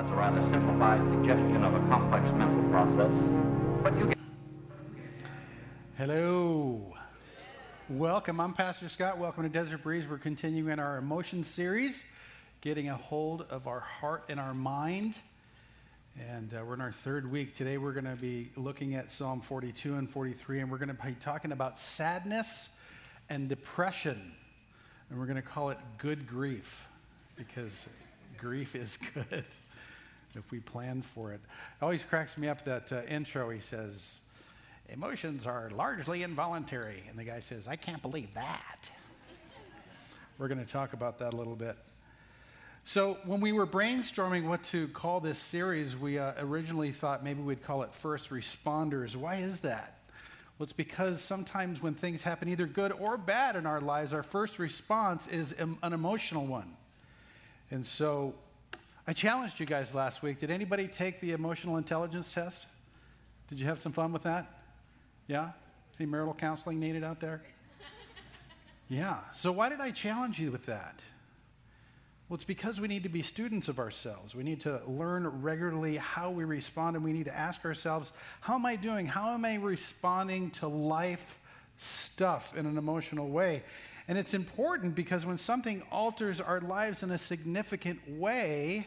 That's a rather simplified suggestion of a complex mental process, but you get. Hello. Welcome. I'm Pastor Scott. Welcome to Desert Breeze. We're continuing our emotion series, getting a hold of our heart and our mind. And uh, we're in our third week. Today we're going to be looking at Psalm 42 and 43, and we're going to be talking about sadness and depression. And we're going to call it good grief because grief is good if we plan for it. It always cracks me up that uh, intro. He says, Emotions are largely involuntary. And the guy says, I can't believe that. We're going to talk about that a little bit. So, when we were brainstorming what to call this series, we uh, originally thought maybe we'd call it First Responders. Why is that? Well, it's because sometimes when things happen, either good or bad in our lives, our first response is an emotional one. And so I challenged you guys last week. Did anybody take the emotional intelligence test? Did you have some fun with that? Yeah? Any marital counseling needed out there? Yeah. So why did I challenge you with that? Well, it's because we need to be students of ourselves. We need to learn regularly how we respond, and we need to ask ourselves, how am I doing? How am I responding to life stuff in an emotional way? And it's important because when something alters our lives in a significant way,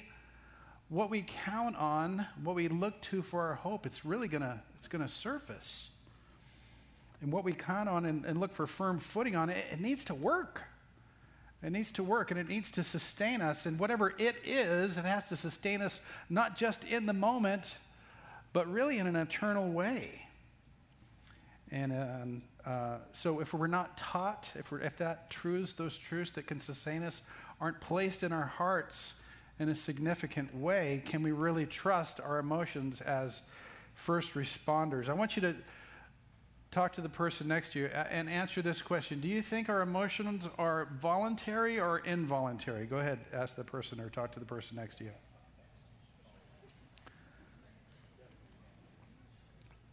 what we count on, what we look to for our hope, it's really gonna, it's gonna surface. And what we count on and, and look for firm footing on, it, it needs to work. It needs to work and it needs to sustain us. And whatever it is, it has to sustain us not just in the moment, but really in an eternal way. And um, uh, so if we're not taught, if, we're, if that truths, those truths that can sustain us, aren't placed in our hearts in a significant way, can we really trust our emotions as first responders? I want you to talk to the person next to you uh, and answer this question Do you think our emotions are voluntary or involuntary? Go ahead, ask the person or talk to the person next to you.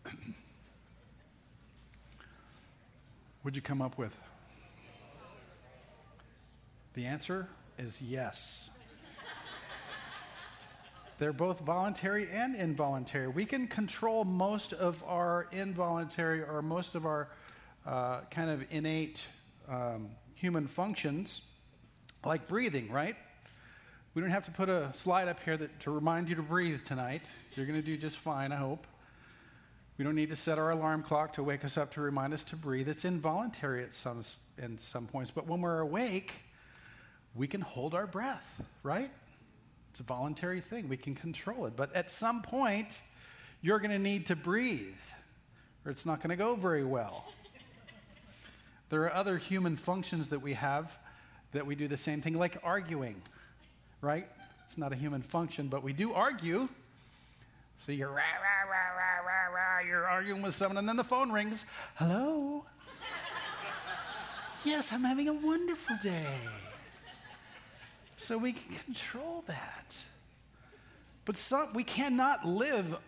What'd you come up with? The answer is yes. They're both voluntary and involuntary. We can control most of our involuntary or most of our uh, kind of innate um, human functions, like breathing, right? We don't have to put a slide up here that, to remind you to breathe tonight. You're going to do just fine, I hope. We don't need to set our alarm clock to wake us up to remind us to breathe. It's involuntary at some, in some points. But when we're awake, we can hold our breath, right? It's a voluntary thing. We can control it. But at some point, you're going to need to breathe, or it's not going to go very well. there are other human functions that we have that we do the same thing, like arguing, right? It's not a human function, but we do argue. So you're rah, rah, rah, rah, rah, you're arguing with someone, and then the phone rings. Hello? yes, I'm having a wonderful day. So we can control that. But some, we cannot live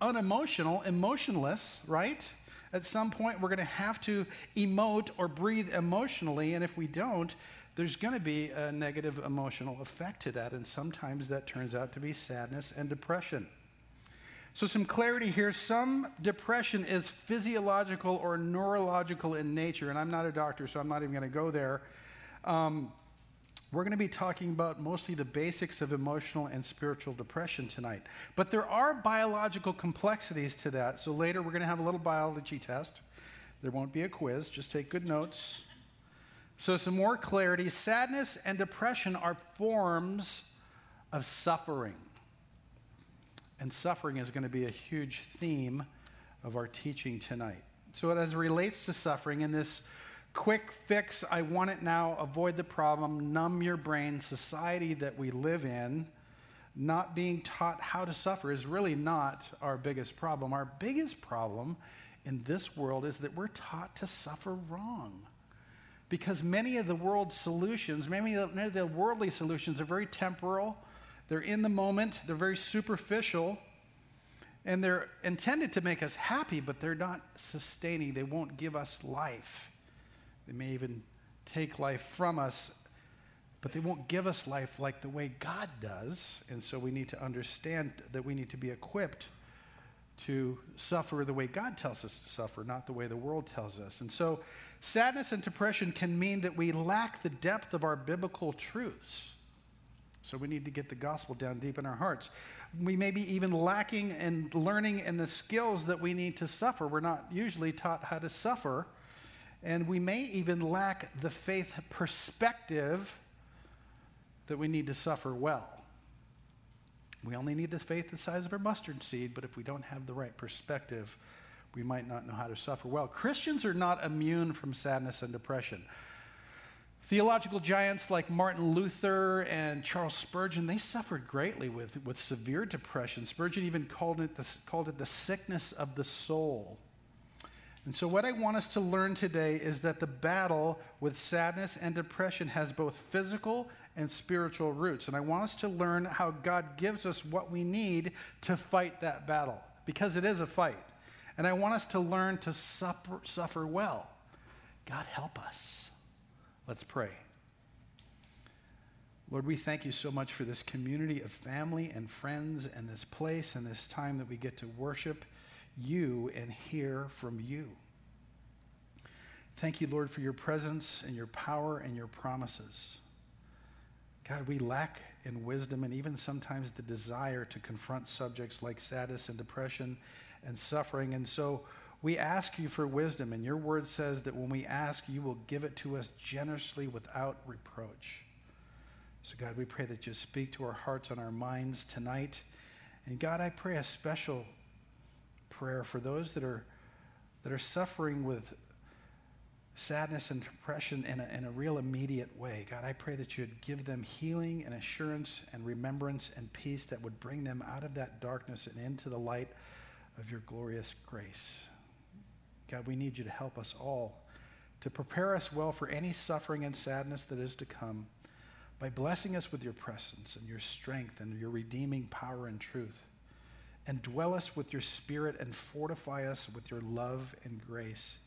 unemotional, emotionless, right? At some point, we're going to have to emote or breathe emotionally, and if we don't, there's going to be a negative emotional effect to that, and sometimes that turns out to be sadness and depression. So, some clarity here. Some depression is physiological or neurological in nature, and I'm not a doctor, so I'm not even going to go there. Um, we're going to be talking about mostly the basics of emotional and spiritual depression tonight. But there are biological complexities to that, so later we're going to have a little biology test. There won't be a quiz, just take good notes. So, some more clarity sadness and depression are forms of suffering. And suffering is going to be a huge theme of our teaching tonight. So, as it relates to suffering, in this quick fix, I want it now, avoid the problem, numb your brain society that we live in, not being taught how to suffer is really not our biggest problem. Our biggest problem in this world is that we're taught to suffer wrong. Because many of the world's solutions, many of the worldly solutions are very temporal they're in the moment, they're very superficial, and they're intended to make us happy, but they're not sustaining. They won't give us life. They may even take life from us but they won't give us life like the way God does. And so we need to understand that we need to be equipped to suffer the way God tells us to suffer, not the way the world tells us. And so sadness and depression can mean that we lack the depth of our biblical truths. So we need to get the gospel down deep in our hearts. We may be even lacking in learning and the skills that we need to suffer. We're not usually taught how to suffer. And we may even lack the faith perspective that we need to suffer well. We only need the faith the size of a mustard seed, but if we don't have the right perspective, we might not know how to suffer well. Christians are not immune from sadness and depression. Theological giants like Martin Luther and Charles Spurgeon, they suffered greatly with, with severe depression. Spurgeon even called it, the, called it the sickness of the soul. And so, what I want us to learn today is that the battle with sadness and depression has both physical and spiritual roots. And I want us to learn how God gives us what we need to fight that battle, because it is a fight. And I want us to learn to suffer, suffer well. God, help us. Let's pray. Lord, we thank you so much for this community of family and friends and this place and this time that we get to worship you and hear from you. Thank you, Lord, for your presence and your power and your promises. God, we lack in wisdom and even sometimes the desire to confront subjects like sadness and depression and suffering. And so we ask you for wisdom. And your word says that when we ask, you will give it to us generously without reproach. So, God, we pray that you speak to our hearts and our minds tonight. And God, I pray a special prayer for those that are, that are suffering with sadness and depression in a, in a real immediate way. God, I pray that you'd give them healing and assurance and remembrance and peace that would bring them out of that darkness and into the light of your glorious grace. God, we need you to help us all to prepare us well for any suffering and sadness that is to come by blessing us with your presence and your strength and your redeeming power and truth. And dwell us with your spirit and fortify us with your love and grace.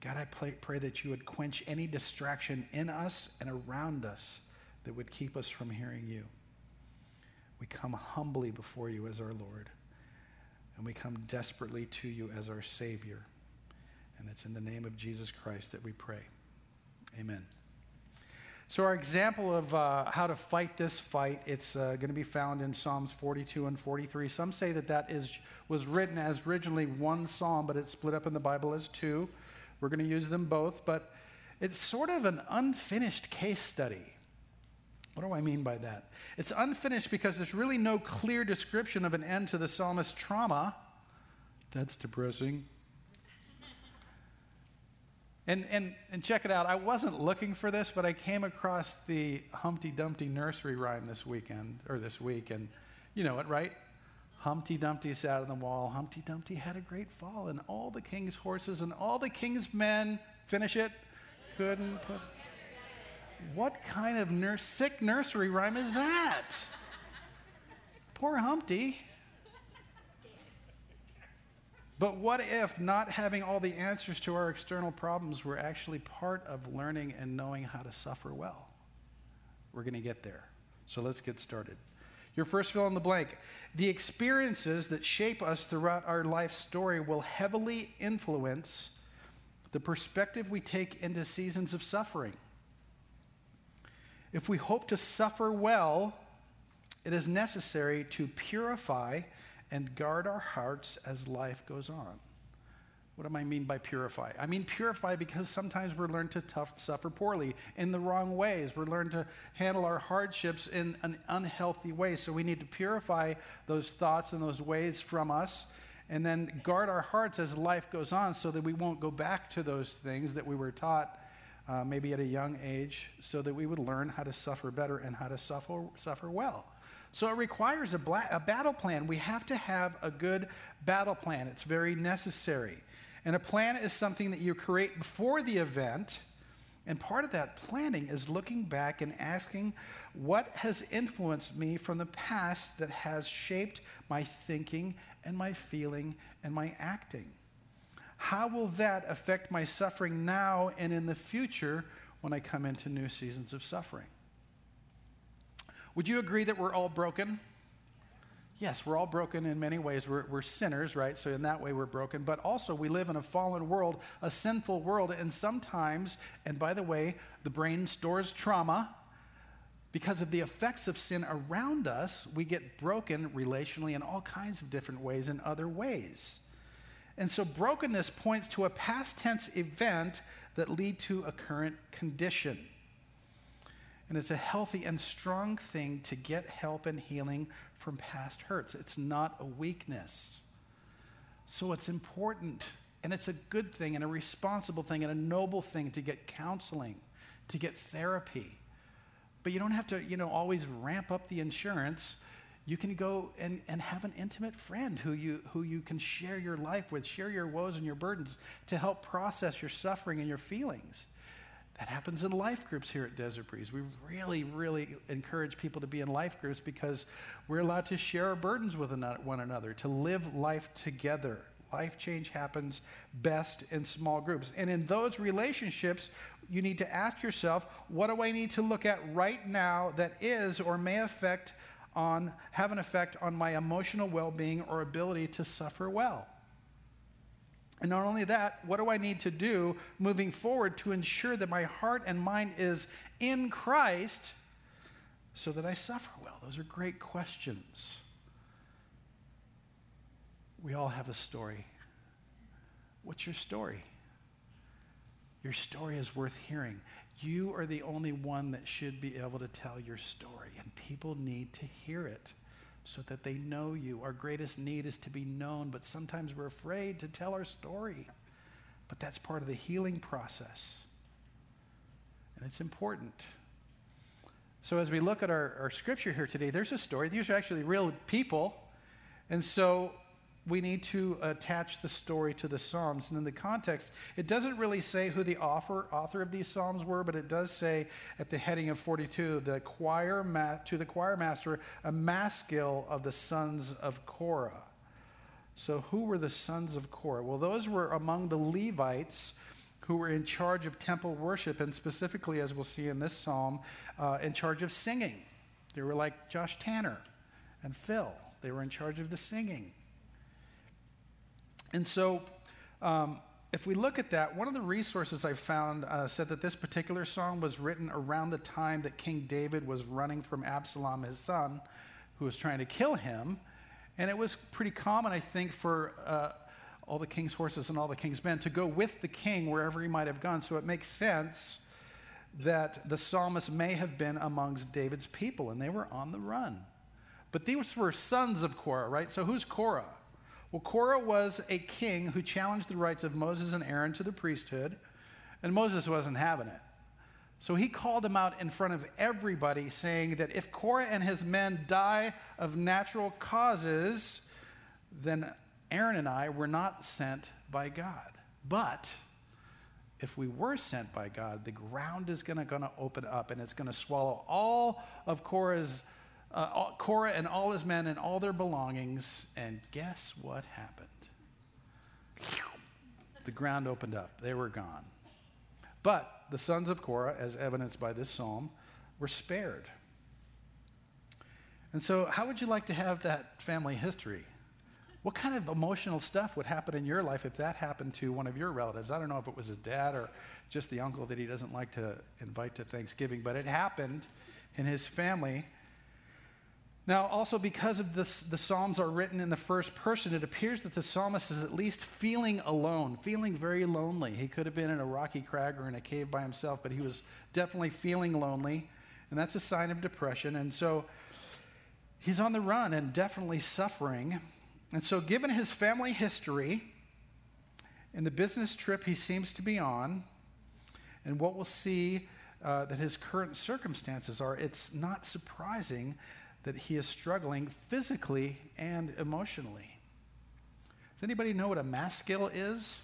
God, I pray, that you would quench any distraction in us and around us that would keep us from hearing you. We come humbly before you as our Lord, and we come desperately to you as our Savior. And it's in the name of Jesus Christ that we pray. Amen. So, our example of uh, how to fight this fight, it's uh, going to be found in Psalms 42 and 43. Some say that that is, was written as originally one psalm, but it's split up in the Bible as two. We're going to use them both, but it's sort of an unfinished case study. What do I mean by that? It's unfinished because there's really no clear description of an end to the psalmist's trauma. That's depressing. And, and, and check it out. I wasn't looking for this, but I came across the Humpty Dumpty nursery rhyme this weekend, or this week, and you know it, right? Humpty Dumpty sat on the wall. Humpty Dumpty had a great fall, and all the king's horses and all the king's men, finish it, couldn't put. What kind of nurse, sick nursery rhyme is that? Poor Humpty. But what if not having all the answers to our external problems were actually part of learning and knowing how to suffer well? We're going to get there. So let's get started. Your first fill in the blank. The experiences that shape us throughout our life story will heavily influence the perspective we take into seasons of suffering. If we hope to suffer well, it is necessary to purify and guard our hearts as life goes on. What do I mean by purify? I mean purify because sometimes we're learned to tough, suffer poorly in the wrong ways. We're learned to handle our hardships in an unhealthy way. So we need to purify those thoughts and those ways from us and then guard our hearts as life goes on so that we won't go back to those things that we were taught uh, maybe at a young age so that we would learn how to suffer better and how to suffer, suffer well. So it requires a, bla- a battle plan. We have to have a good battle plan, it's very necessary. And a plan is something that you create before the event. And part of that planning is looking back and asking what has influenced me from the past that has shaped my thinking and my feeling and my acting. How will that affect my suffering now and in the future when I come into new seasons of suffering? Would you agree that we're all broken? Yes, we're all broken in many ways. We're, we're sinners, right? So, in that way, we're broken. But also, we live in a fallen world, a sinful world. And sometimes, and by the way, the brain stores trauma. Because of the effects of sin around us, we get broken relationally in all kinds of different ways in other ways. And so, brokenness points to a past tense event that lead to a current condition. And it's a healthy and strong thing to get help and healing from past hurts. It's not a weakness. So it's important and it's a good thing and a responsible thing and a noble thing to get counseling, to get therapy. But you don't have to, you know, always ramp up the insurance. You can go and, and have an intimate friend who you, who you can share your life with, share your woes and your burdens to help process your suffering and your feelings. That happens in life groups here at Desert Breeze. We really, really encourage people to be in life groups because we're allowed to share our burdens with one another, to live life together. Life change happens best in small groups. And in those relationships, you need to ask yourself, what do I need to look at right now that is or may affect on have an effect on my emotional well-being or ability to suffer well? And not only that, what do I need to do moving forward to ensure that my heart and mind is in Christ so that I suffer well? Those are great questions. We all have a story. What's your story? Your story is worth hearing. You are the only one that should be able to tell your story, and people need to hear it so that they know you. Our greatest need is to be known, but sometimes we're afraid to tell our story. But that's part of the healing process. And it's important. So, as we look at our, our scripture here today, there's a story. These are actually real people. And so, we need to attach the story to the Psalms. And in the context, it doesn't really say who the author, author of these Psalms were, but it does say at the heading of 42, the choir ma- to the choir master, a maskil of the sons of Korah. So, who were the sons of Korah? Well, those were among the Levites who were in charge of temple worship, and specifically, as we'll see in this psalm, uh, in charge of singing. They were like Josh Tanner and Phil, they were in charge of the singing. And so, um, if we look at that, one of the resources I found uh, said that this particular song was written around the time that King David was running from Absalom, his son, who was trying to kill him. And it was pretty common, I think, for uh, all the king's horses and all the king's men to go with the king wherever he might have gone. So it makes sense that the psalmist may have been amongst David's people, and they were on the run. But these were sons of Korah, right? So who's Korah? Well, Korah was a king who challenged the rights of Moses and Aaron to the priesthood, and Moses wasn't having it. So he called him out in front of everybody, saying that if Korah and his men die of natural causes, then Aaron and I were not sent by God. But if we were sent by God, the ground is going to open up and it's going to swallow all of Korah's uh, Korah and all his men and all their belongings. And guess what happened? The ground opened up. They were gone. But the sons of Korah, as evidenced by this psalm, were spared. And so, how would you like to have that family history? What kind of emotional stuff would happen in your life if that happened to one of your relatives? I don't know if it was his dad or just the uncle that he doesn't like to invite to Thanksgiving, but it happened in his family. Now, also because of this, the Psalms are written in the first person, it appears that the psalmist is at least feeling alone, feeling very lonely. He could have been in a rocky crag or in a cave by himself, but he was definitely feeling lonely, and that's a sign of depression. And so he's on the run and definitely suffering. And so, given his family history and the business trip he seems to be on, and what we'll see uh, that his current circumstances are, it's not surprising that he is struggling physically and emotionally. Does anybody know what a maskil is?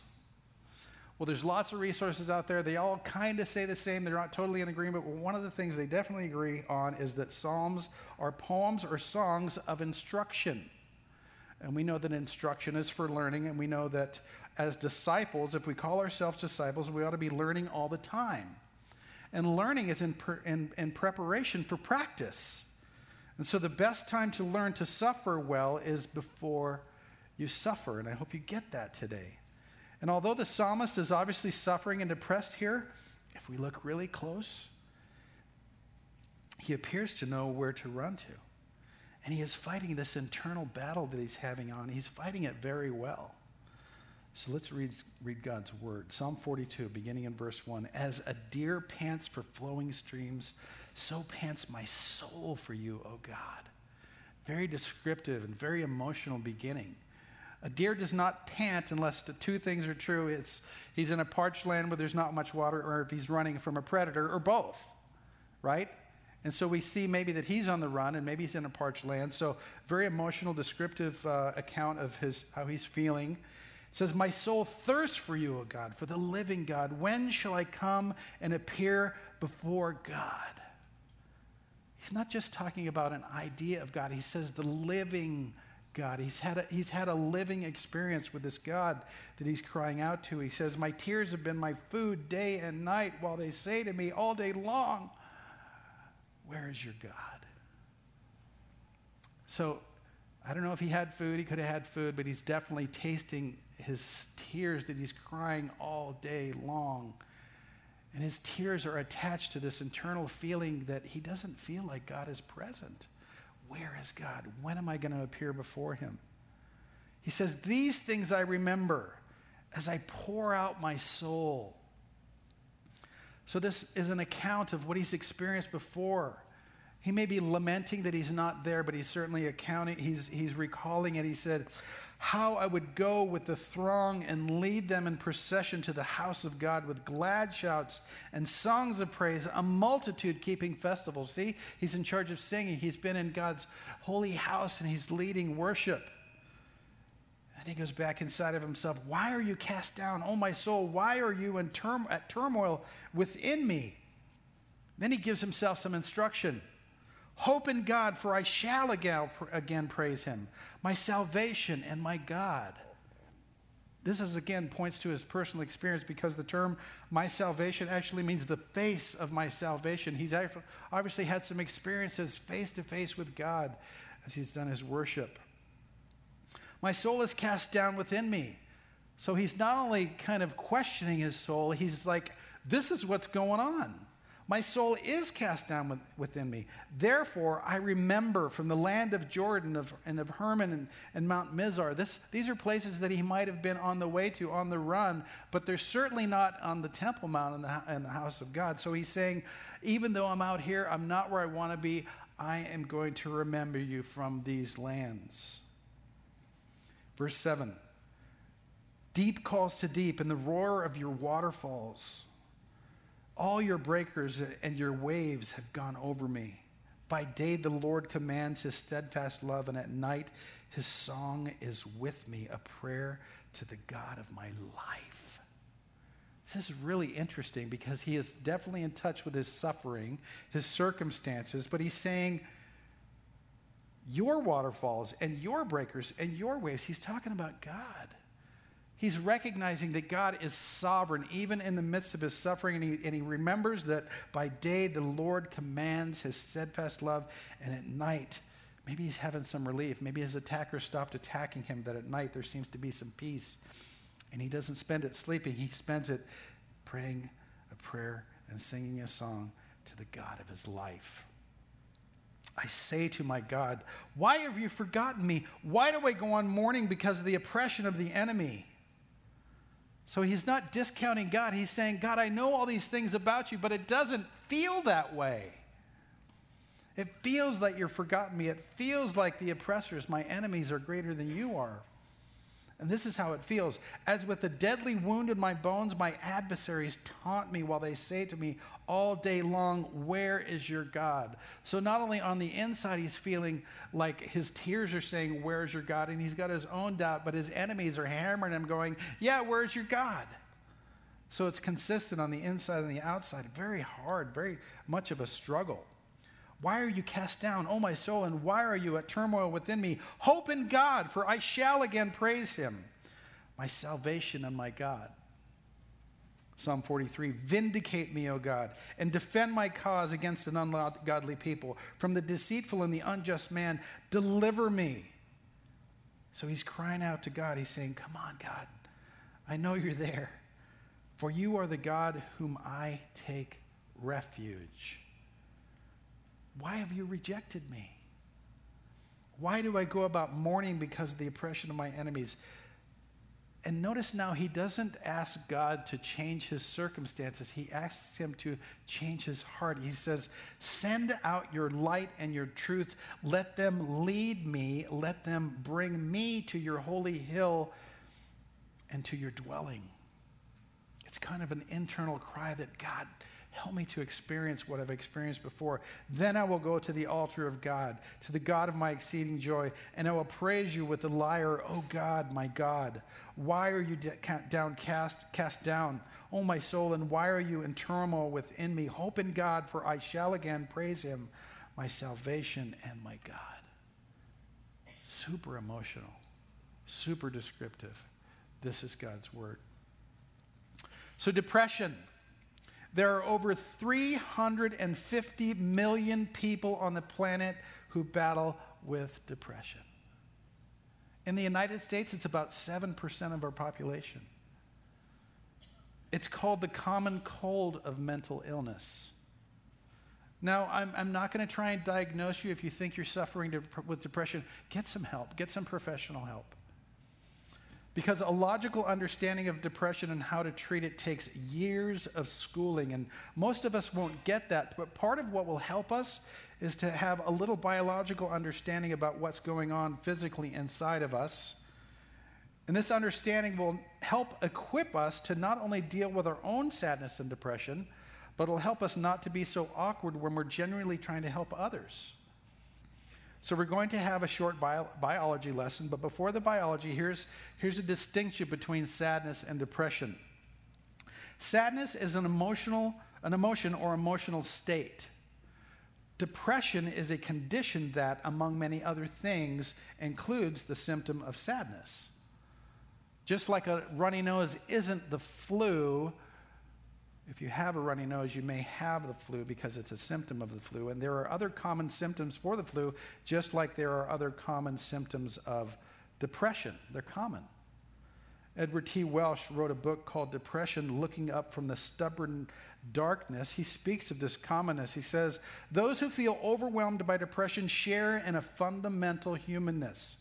Well, there's lots of resources out there. They all kind of say the same. They're not totally in agreement, but one of the things they definitely agree on is that Psalms are poems or songs of instruction. And we know that instruction is for learning, and we know that as disciples, if we call ourselves disciples, we ought to be learning all the time. And learning is in, in, in preparation for practice. And so the best time to learn to suffer well is before you suffer. And I hope you get that today. And although the psalmist is obviously suffering and depressed here, if we look really close, he appears to know where to run to. And he is fighting this internal battle that he's having on. He's fighting it very well. So let's read, read God's word. Psalm 42, beginning in verse 1. As a deer pants for flowing streams, so pants my soul for you, O God. Very descriptive and very emotional beginning. A deer does not pant unless the two things are true. It's he's in a parched land where there's not much water, or if he's running from a predator, or both, right? And so we see maybe that he's on the run and maybe he's in a parched land. So, very emotional, descriptive uh, account of his, how he's feeling. It says, My soul thirsts for you, O God, for the living God. When shall I come and appear before God? He's not just talking about an idea of God, he says the living God. He's had, a, he's had a living experience with this God that he's crying out to. He says, My tears have been my food day and night while they say to me all day long, where is your God? So I don't know if he had food, he could have had food, but he's definitely tasting his tears that he's crying all day long. And his tears are attached to this internal feeling that he doesn't feel like God is present. Where is God? When am I going to appear before him? He says, These things I remember as I pour out my soul. So, this is an account of what he's experienced before. He may be lamenting that he's not there, but he's certainly accounting, he's, he's recalling it. He said, How I would go with the throng and lead them in procession to the house of God with glad shouts and songs of praise, a multitude keeping festivals. See, he's in charge of singing. He's been in God's holy house and he's leading worship. And he goes back inside of himself. Why are you cast down, oh my soul? Why are you in term, at turmoil within me? Then he gives himself some instruction. Hope in God, for I shall again praise him, my salvation and my God. This is again points to his personal experience because the term my salvation actually means the face of my salvation. He's obviously had some experiences face to face with God as he's done his worship. My soul is cast down within me. So he's not only kind of questioning his soul, he's like, this is what's going on. My soul is cast down within me. Therefore, I remember from the land of Jordan of, and of Hermon and, and Mount Mizar. This, these are places that he might have been on the way to, on the run, but they're certainly not on the Temple Mount in the, in the house of God. So he's saying, even though I'm out here, I'm not where I want to be. I am going to remember you from these lands. Verse 7 Deep calls to deep, and the roar of your waterfalls. All your breakers and your waves have gone over me. By day, the Lord commands his steadfast love, and at night, his song is with me, a prayer to the God of my life. This is really interesting because he is definitely in touch with his suffering, his circumstances, but he's saying, your waterfalls and your breakers and your waves. He's talking about God. He's recognizing that God is sovereign even in the midst of his suffering, and he, and he remembers that by day the Lord commands his steadfast love, and at night, maybe he's having some relief. Maybe his attacker stopped attacking him, that at night there seems to be some peace. And he doesn't spend it sleeping, he spends it praying a prayer and singing a song to the God of his life. I say to my God, Why have you forgotten me? Why do I go on mourning because of the oppression of the enemy? So he's not discounting God. He's saying, God, I know all these things about you, but it doesn't feel that way. It feels like you've forgotten me. It feels like the oppressors, my enemies, are greater than you are. And this is how it feels. As with a deadly wound in my bones, my adversaries taunt me while they say to me all day long, Where is your God? So, not only on the inside, he's feeling like his tears are saying, Where's your God? And he's got his own doubt, but his enemies are hammering him, going, Yeah, where's your God? So, it's consistent on the inside and the outside. Very hard, very much of a struggle. Why are you cast down, O my soul, and why are you at turmoil within me? Hope in God, for I shall again praise him, my salvation and my God. Psalm 43 Vindicate me, O God, and defend my cause against an ungodly people. From the deceitful and the unjust man, deliver me. So he's crying out to God. He's saying, Come on, God, I know you're there. For you are the God whom I take refuge. Why have you rejected me? Why do I go about mourning because of the oppression of my enemies? And notice now, he doesn't ask God to change his circumstances. He asks him to change his heart. He says, Send out your light and your truth. Let them lead me. Let them bring me to your holy hill and to your dwelling. It's kind of an internal cry that God, Help me to experience what I've experienced before. Then I will go to the altar of God, to the God of my exceeding joy, and I will praise you with the lyre, O God, my God. Why are you downcast, cast down, O my soul, and why are you in turmoil within me? Hope in God, for I shall again praise him, my salvation and my God. Super emotional, super descriptive. This is God's word. So, depression there are over 350 million people on the planet who battle with depression. In the United States, it's about 7% of our population. It's called the common cold of mental illness. Now, I'm, I'm not going to try and diagnose you if you think you're suffering with depression. Get some help, get some professional help. Because a logical understanding of depression and how to treat it takes years of schooling, and most of us won't get that. But part of what will help us is to have a little biological understanding about what's going on physically inside of us. And this understanding will help equip us to not only deal with our own sadness and depression, but it'll help us not to be so awkward when we're genuinely trying to help others. So we're going to have a short bio- biology lesson, but before the biology, here's, here's a distinction between sadness and depression. Sadness is an emotional, an emotion or emotional state. Depression is a condition that, among many other things, includes the symptom of sadness. Just like a runny nose isn't the flu, if you have a runny nose, you may have the flu because it's a symptom of the flu. And there are other common symptoms for the flu, just like there are other common symptoms of depression. They're common. Edward T. Welch wrote a book called Depression Looking Up from the Stubborn Darkness. He speaks of this commonness. He says, Those who feel overwhelmed by depression share in a fundamental humanness.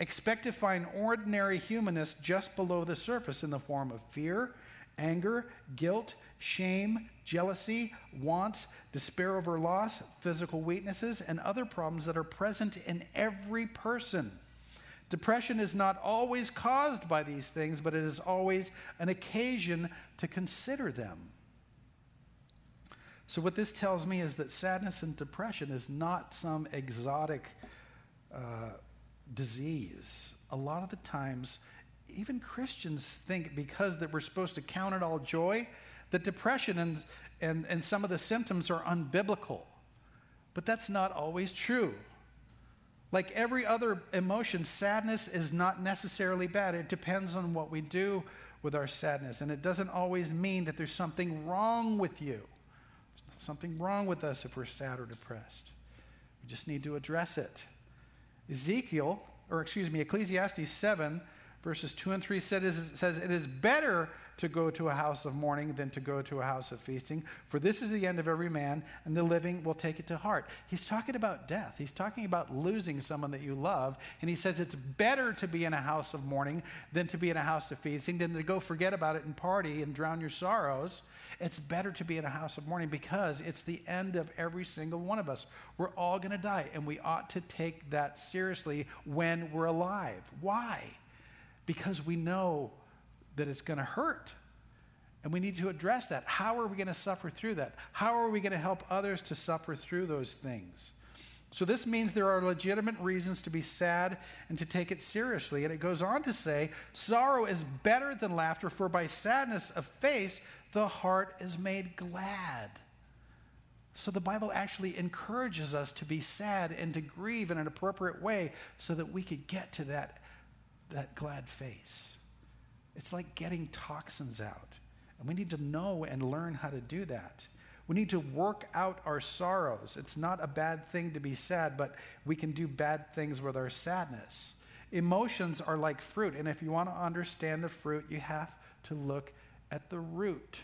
Expect to find ordinary humanness just below the surface in the form of fear, anger, guilt, shame, jealousy, wants, despair over loss, physical weaknesses, and other problems that are present in every person. Depression is not always caused by these things, but it is always an occasion to consider them. So, what this tells me is that sadness and depression is not some exotic uh, disease. A lot of the times, even Christians think because that we're supposed to count it all joy, that depression and, and, and some of the symptoms are unbiblical. But that's not always true. Like every other emotion, sadness is not necessarily bad. It depends on what we do with our sadness. And it doesn't always mean that there's something wrong with you. There's something wrong with us if we're sad or depressed. We just need to address it. Ezekiel, or excuse me, Ecclesiastes 7 verses 2 and 3 says, It is better to go to a house of mourning than to go to a house of feasting, for this is the end of every man, and the living will take it to heart. He's talking about death. He's talking about losing someone that you love, and he says it's better to be in a house of mourning than to be in a house of feasting, than to go forget about it and party and drown your sorrows. It's better to be in a house of mourning because it's the end of every single one of us. We're all going to die, and we ought to take that seriously when we're alive. Why? because we know that it's going to hurt. And we need to address that. How are we going to suffer through that? How are we going to help others to suffer through those things? So, this means there are legitimate reasons to be sad and to take it seriously. And it goes on to say, sorrow is better than laughter, for by sadness of face, the heart is made glad. So, the Bible actually encourages us to be sad and to grieve in an appropriate way so that we could get to that that glad face. It's like getting toxins out. And we need to know and learn how to do that. We need to work out our sorrows. It's not a bad thing to be sad, but we can do bad things with our sadness. Emotions are like fruit, and if you want to understand the fruit, you have to look at the root.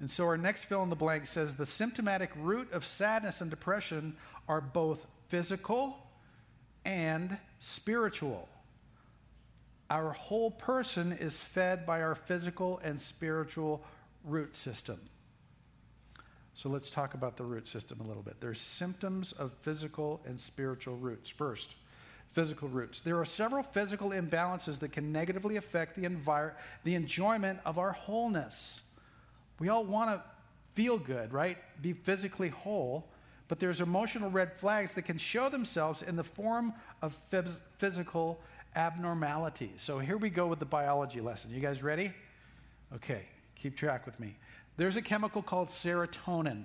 And so our next fill in the blank says the symptomatic root of sadness and depression are both physical and spiritual. Our whole person is fed by our physical and spiritual root system. So let's talk about the root system a little bit. There's symptoms of physical and spiritual roots. First, physical roots. There are several physical imbalances that can negatively affect the, envir- the enjoyment of our wholeness. We all want to feel good, right? Be physically whole, but there's emotional red flags that can show themselves in the form of phys- physical abnormality. So here we go with the biology lesson. You guys ready? Okay, keep track with me. There's a chemical called serotonin.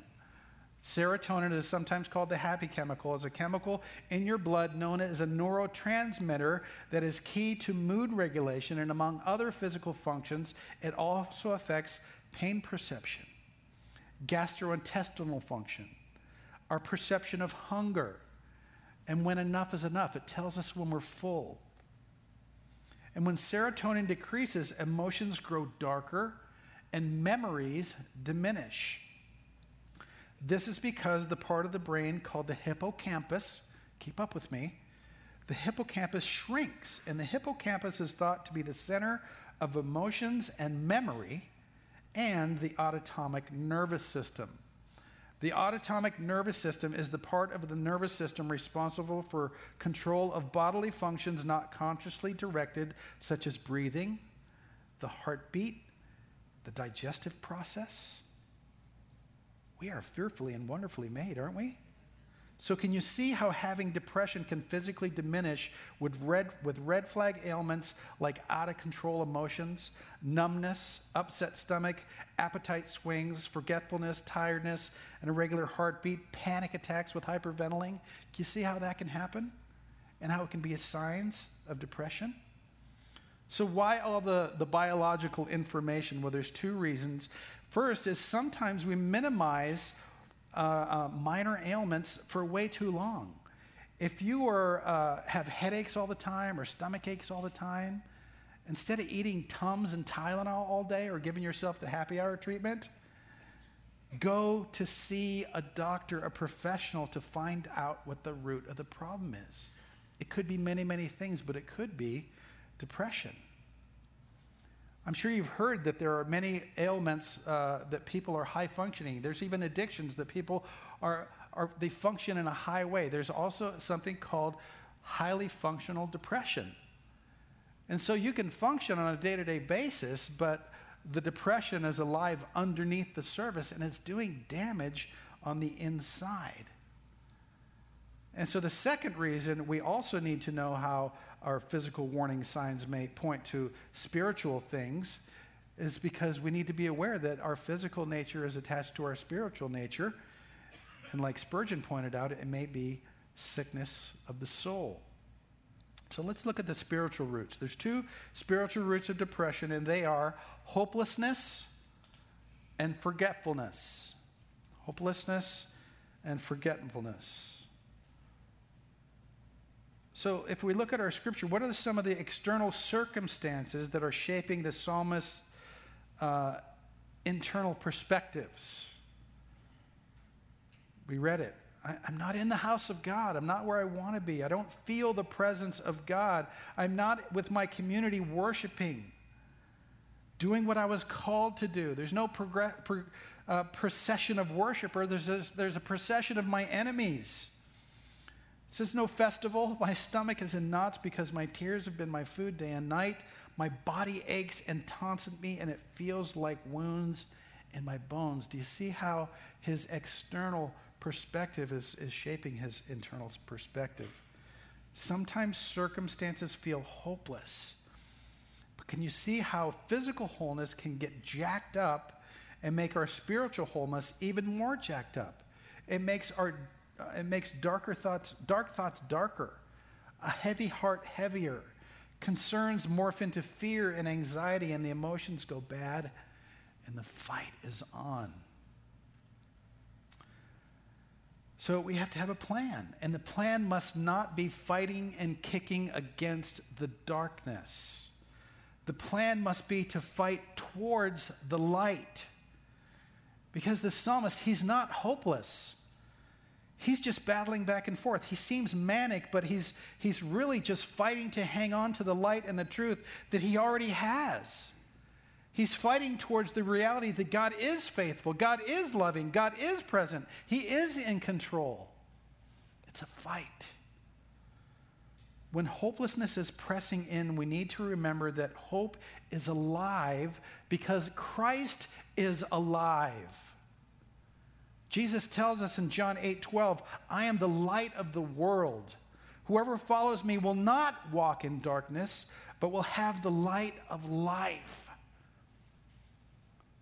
Serotonin is sometimes called the happy chemical. It's a chemical in your blood known as a neurotransmitter that is key to mood regulation and among other physical functions, it also affects pain perception, gastrointestinal function, our perception of hunger, and when enough is enough. It tells us when we're full. And when serotonin decreases, emotions grow darker and memories diminish. This is because the part of the brain called the hippocampus, keep up with me, the hippocampus shrinks, and the hippocampus is thought to be the center of emotions and memory and the autonomic nervous system. The autonomic nervous system is the part of the nervous system responsible for control of bodily functions not consciously directed, such as breathing, the heartbeat, the digestive process. We are fearfully and wonderfully made, aren't we? So, can you see how having depression can physically diminish with red, with red flag ailments like out of control emotions, numbness, upset stomach, appetite swings, forgetfulness, tiredness, an irregular heartbeat, panic attacks with hyperventilating? Can you see how that can happen and how it can be a signs of depression? So, why all the, the biological information? Well, there's two reasons. First is sometimes we minimize uh, uh, minor ailments for way too long. If you are, uh, have headaches all the time or stomach aches all the time, instead of eating Tums and Tylenol all day or giving yourself the happy hour treatment, go to see a doctor, a professional, to find out what the root of the problem is. It could be many, many things, but it could be depression. I'm sure you've heard that there are many ailments uh, that people are high functioning. There's even addictions that people are, are, they function in a high way. There's also something called highly functional depression. And so you can function on a day to day basis, but the depression is alive underneath the surface and it's doing damage on the inside. And so the second reason we also need to know how our physical warning signs may point to spiritual things is because we need to be aware that our physical nature is attached to our spiritual nature. And like Spurgeon pointed out, it may be sickness of the soul. So let's look at the spiritual roots. There's two spiritual roots of depression, and they are hopelessness and forgetfulness. Hopelessness and forgetfulness. So, if we look at our scripture, what are some of the external circumstances that are shaping the psalmist's uh, internal perspectives? We read it. I, I'm not in the house of God. I'm not where I want to be. I don't feel the presence of God. I'm not with my community worshiping, doing what I was called to do. There's no progress, pro, uh, procession of worshiper, there's a, there's a procession of my enemies. It is No festival. My stomach is in knots because my tears have been my food day and night. My body aches and taunts at me, and it feels like wounds in my bones. Do you see how his external perspective is, is shaping his internal perspective? Sometimes circumstances feel hopeless. But can you see how physical wholeness can get jacked up and make our spiritual wholeness even more jacked up? It makes our Uh, it makes darker thoughts, dark thoughts darker, a heavy heart heavier, Concerns morph into fear and anxiety, and the emotions go bad, and the fight is on. So we have to have a plan, and the plan must not be fighting and kicking against the darkness. The plan must be to fight towards the light. Because the psalmist, he's not hopeless. He's just battling back and forth. He seems manic, but he's, he's really just fighting to hang on to the light and the truth that he already has. He's fighting towards the reality that God is faithful, God is loving, God is present, He is in control. It's a fight. When hopelessness is pressing in, we need to remember that hope is alive because Christ is alive. Jesus tells us in John 8 12, I am the light of the world. Whoever follows me will not walk in darkness, but will have the light of life.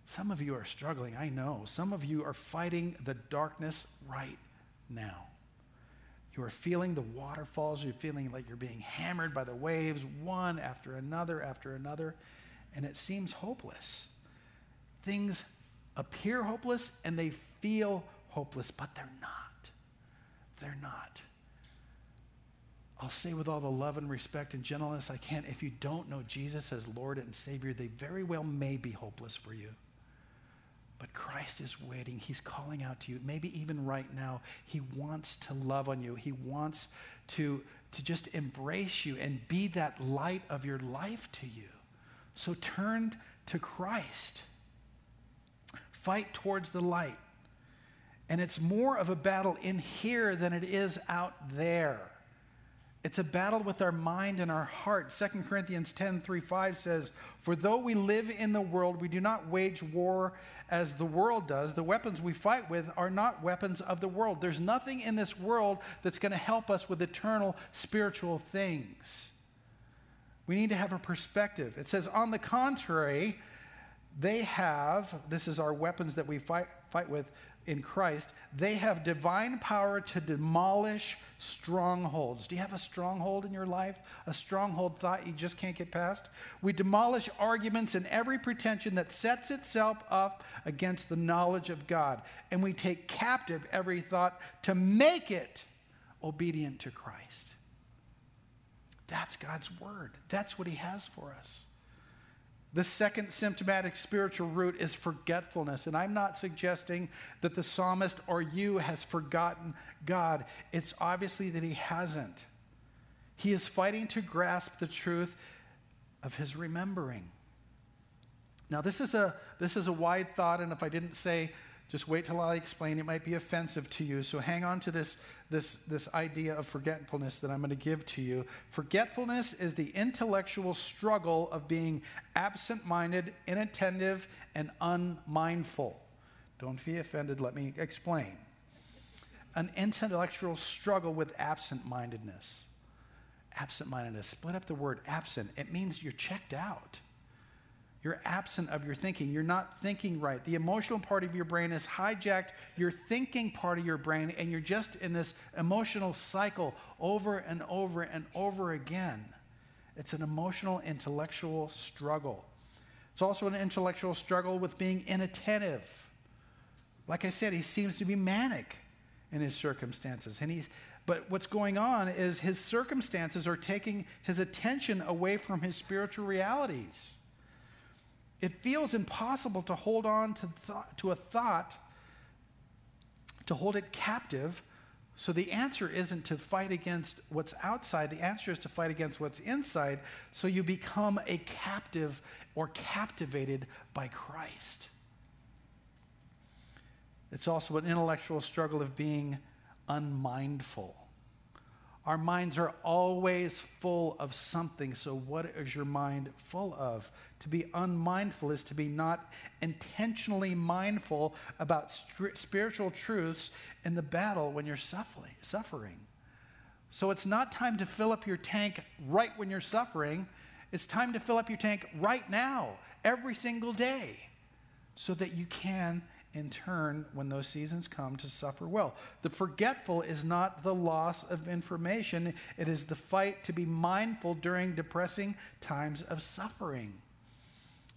Some of you are struggling, I know. Some of you are fighting the darkness right now. You are feeling the waterfalls, you're feeling like you're being hammered by the waves, one after another after another, and it seems hopeless. Things appear hopeless and they feel hopeless, but they're not. They're not. I'll say with all the love and respect and gentleness I can if you don't know Jesus as Lord and Savior, they very well may be hopeless for you. But Christ is waiting. He's calling out to you. Maybe even right now, He wants to love on you. He wants to, to just embrace you and be that light of your life to you. So turn to Christ. Fight towards the light. And it's more of a battle in here than it is out there. It's a battle with our mind and our heart. 2 Corinthians 10 3 5 says, For though we live in the world, we do not wage war as the world does. The weapons we fight with are not weapons of the world. There's nothing in this world that's going to help us with eternal spiritual things. We need to have a perspective. It says, On the contrary, they have, this is our weapons that we fight, fight with, in Christ, they have divine power to demolish strongholds. Do you have a stronghold in your life? A stronghold thought you just can't get past? We demolish arguments and every pretension that sets itself up against the knowledge of God. And we take captive every thought to make it obedient to Christ. That's God's word. That's what He has for us. The second symptomatic spiritual root is forgetfulness. And I'm not suggesting that the psalmist or you has forgotten God. It's obviously that he hasn't. He is fighting to grasp the truth of his remembering. Now, this is a, this is a wide thought, and if I didn't say just wait till I explain. It might be offensive to you. So hang on to this, this, this idea of forgetfulness that I'm going to give to you. Forgetfulness is the intellectual struggle of being absent minded, inattentive, and unmindful. Don't be offended. Let me explain. An intellectual struggle with absent mindedness. Absent mindedness. Split up the word absent. It means you're checked out. You're absent of your thinking. You're not thinking right. The emotional part of your brain has hijacked your thinking part of your brain, and you're just in this emotional cycle over and over and over again. It's an emotional, intellectual struggle. It's also an intellectual struggle with being inattentive. Like I said, he seems to be manic in his circumstances. And he's, but what's going on is his circumstances are taking his attention away from his spiritual realities. It feels impossible to hold on to, th- to a thought, to hold it captive. So the answer isn't to fight against what's outside, the answer is to fight against what's inside. So you become a captive or captivated by Christ. It's also an intellectual struggle of being unmindful. Our minds are always full of something. So, what is your mind full of? To be unmindful is to be not intentionally mindful about spiritual truths in the battle when you're suffering. So, it's not time to fill up your tank right when you're suffering. It's time to fill up your tank right now, every single day, so that you can in turn, when those seasons come, to suffer well. The forgetful is not the loss of information, it is the fight to be mindful during depressing times of suffering.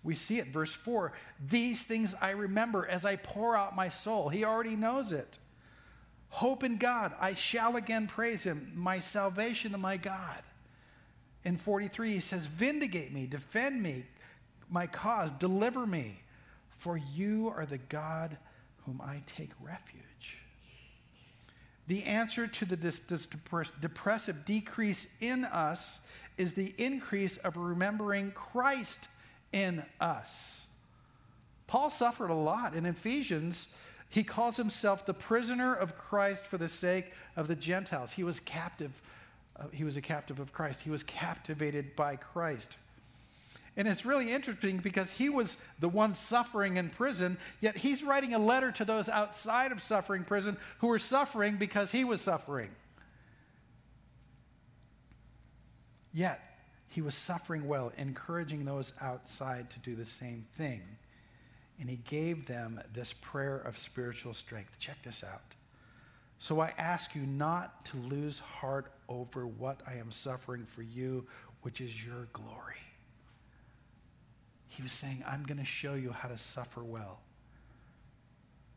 We see it, verse 4 These things I remember as I pour out my soul. He already knows it. Hope in God, I shall again praise him, my salvation and my God. In 43, he says, Vindicate me, defend me, my cause, deliver me, for you are the God whom I take refuge. The answer to the dis- dis- depressive decrease in us is the increase of remembering Christ in us. Paul suffered a lot. In Ephesians, he calls himself the prisoner of Christ for the sake of the Gentiles. He was captive. Uh, he was a captive of Christ. He was captivated by Christ. And it's really interesting because he was the one suffering in prison, yet he's writing a letter to those outside of suffering prison who were suffering because he was suffering. Yet, he was suffering well, encouraging those outside to do the same thing. And he gave them this prayer of spiritual strength. Check this out. So I ask you not to lose heart over what I am suffering for you, which is your glory. He was saying, I'm going to show you how to suffer well.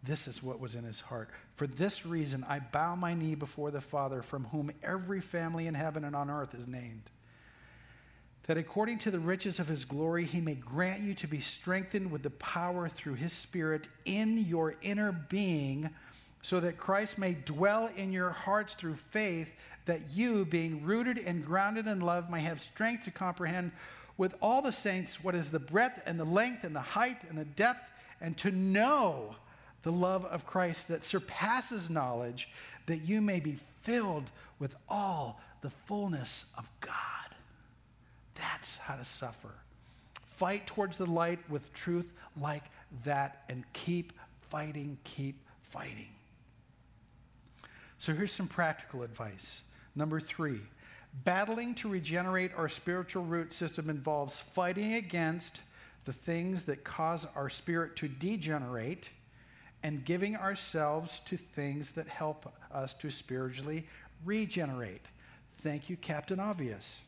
This is what was in his heart. For this reason, I bow my knee before the Father, from whom every family in heaven and on earth is named that according to the riches of his glory, he may grant you to be strengthened with the power through his Spirit in your inner being, so that Christ may dwell in your hearts through faith, that you, being rooted and grounded in love, may have strength to comprehend with all the saints what is the breadth and the length and the height and the depth, and to know the love of Christ that surpasses knowledge, that you may be filled with all the fullness of God. That's how to suffer. Fight towards the light with truth like that and keep fighting, keep fighting. So here's some practical advice. Number three, battling to regenerate our spiritual root system involves fighting against the things that cause our spirit to degenerate and giving ourselves to things that help us to spiritually regenerate. Thank you, Captain Obvious.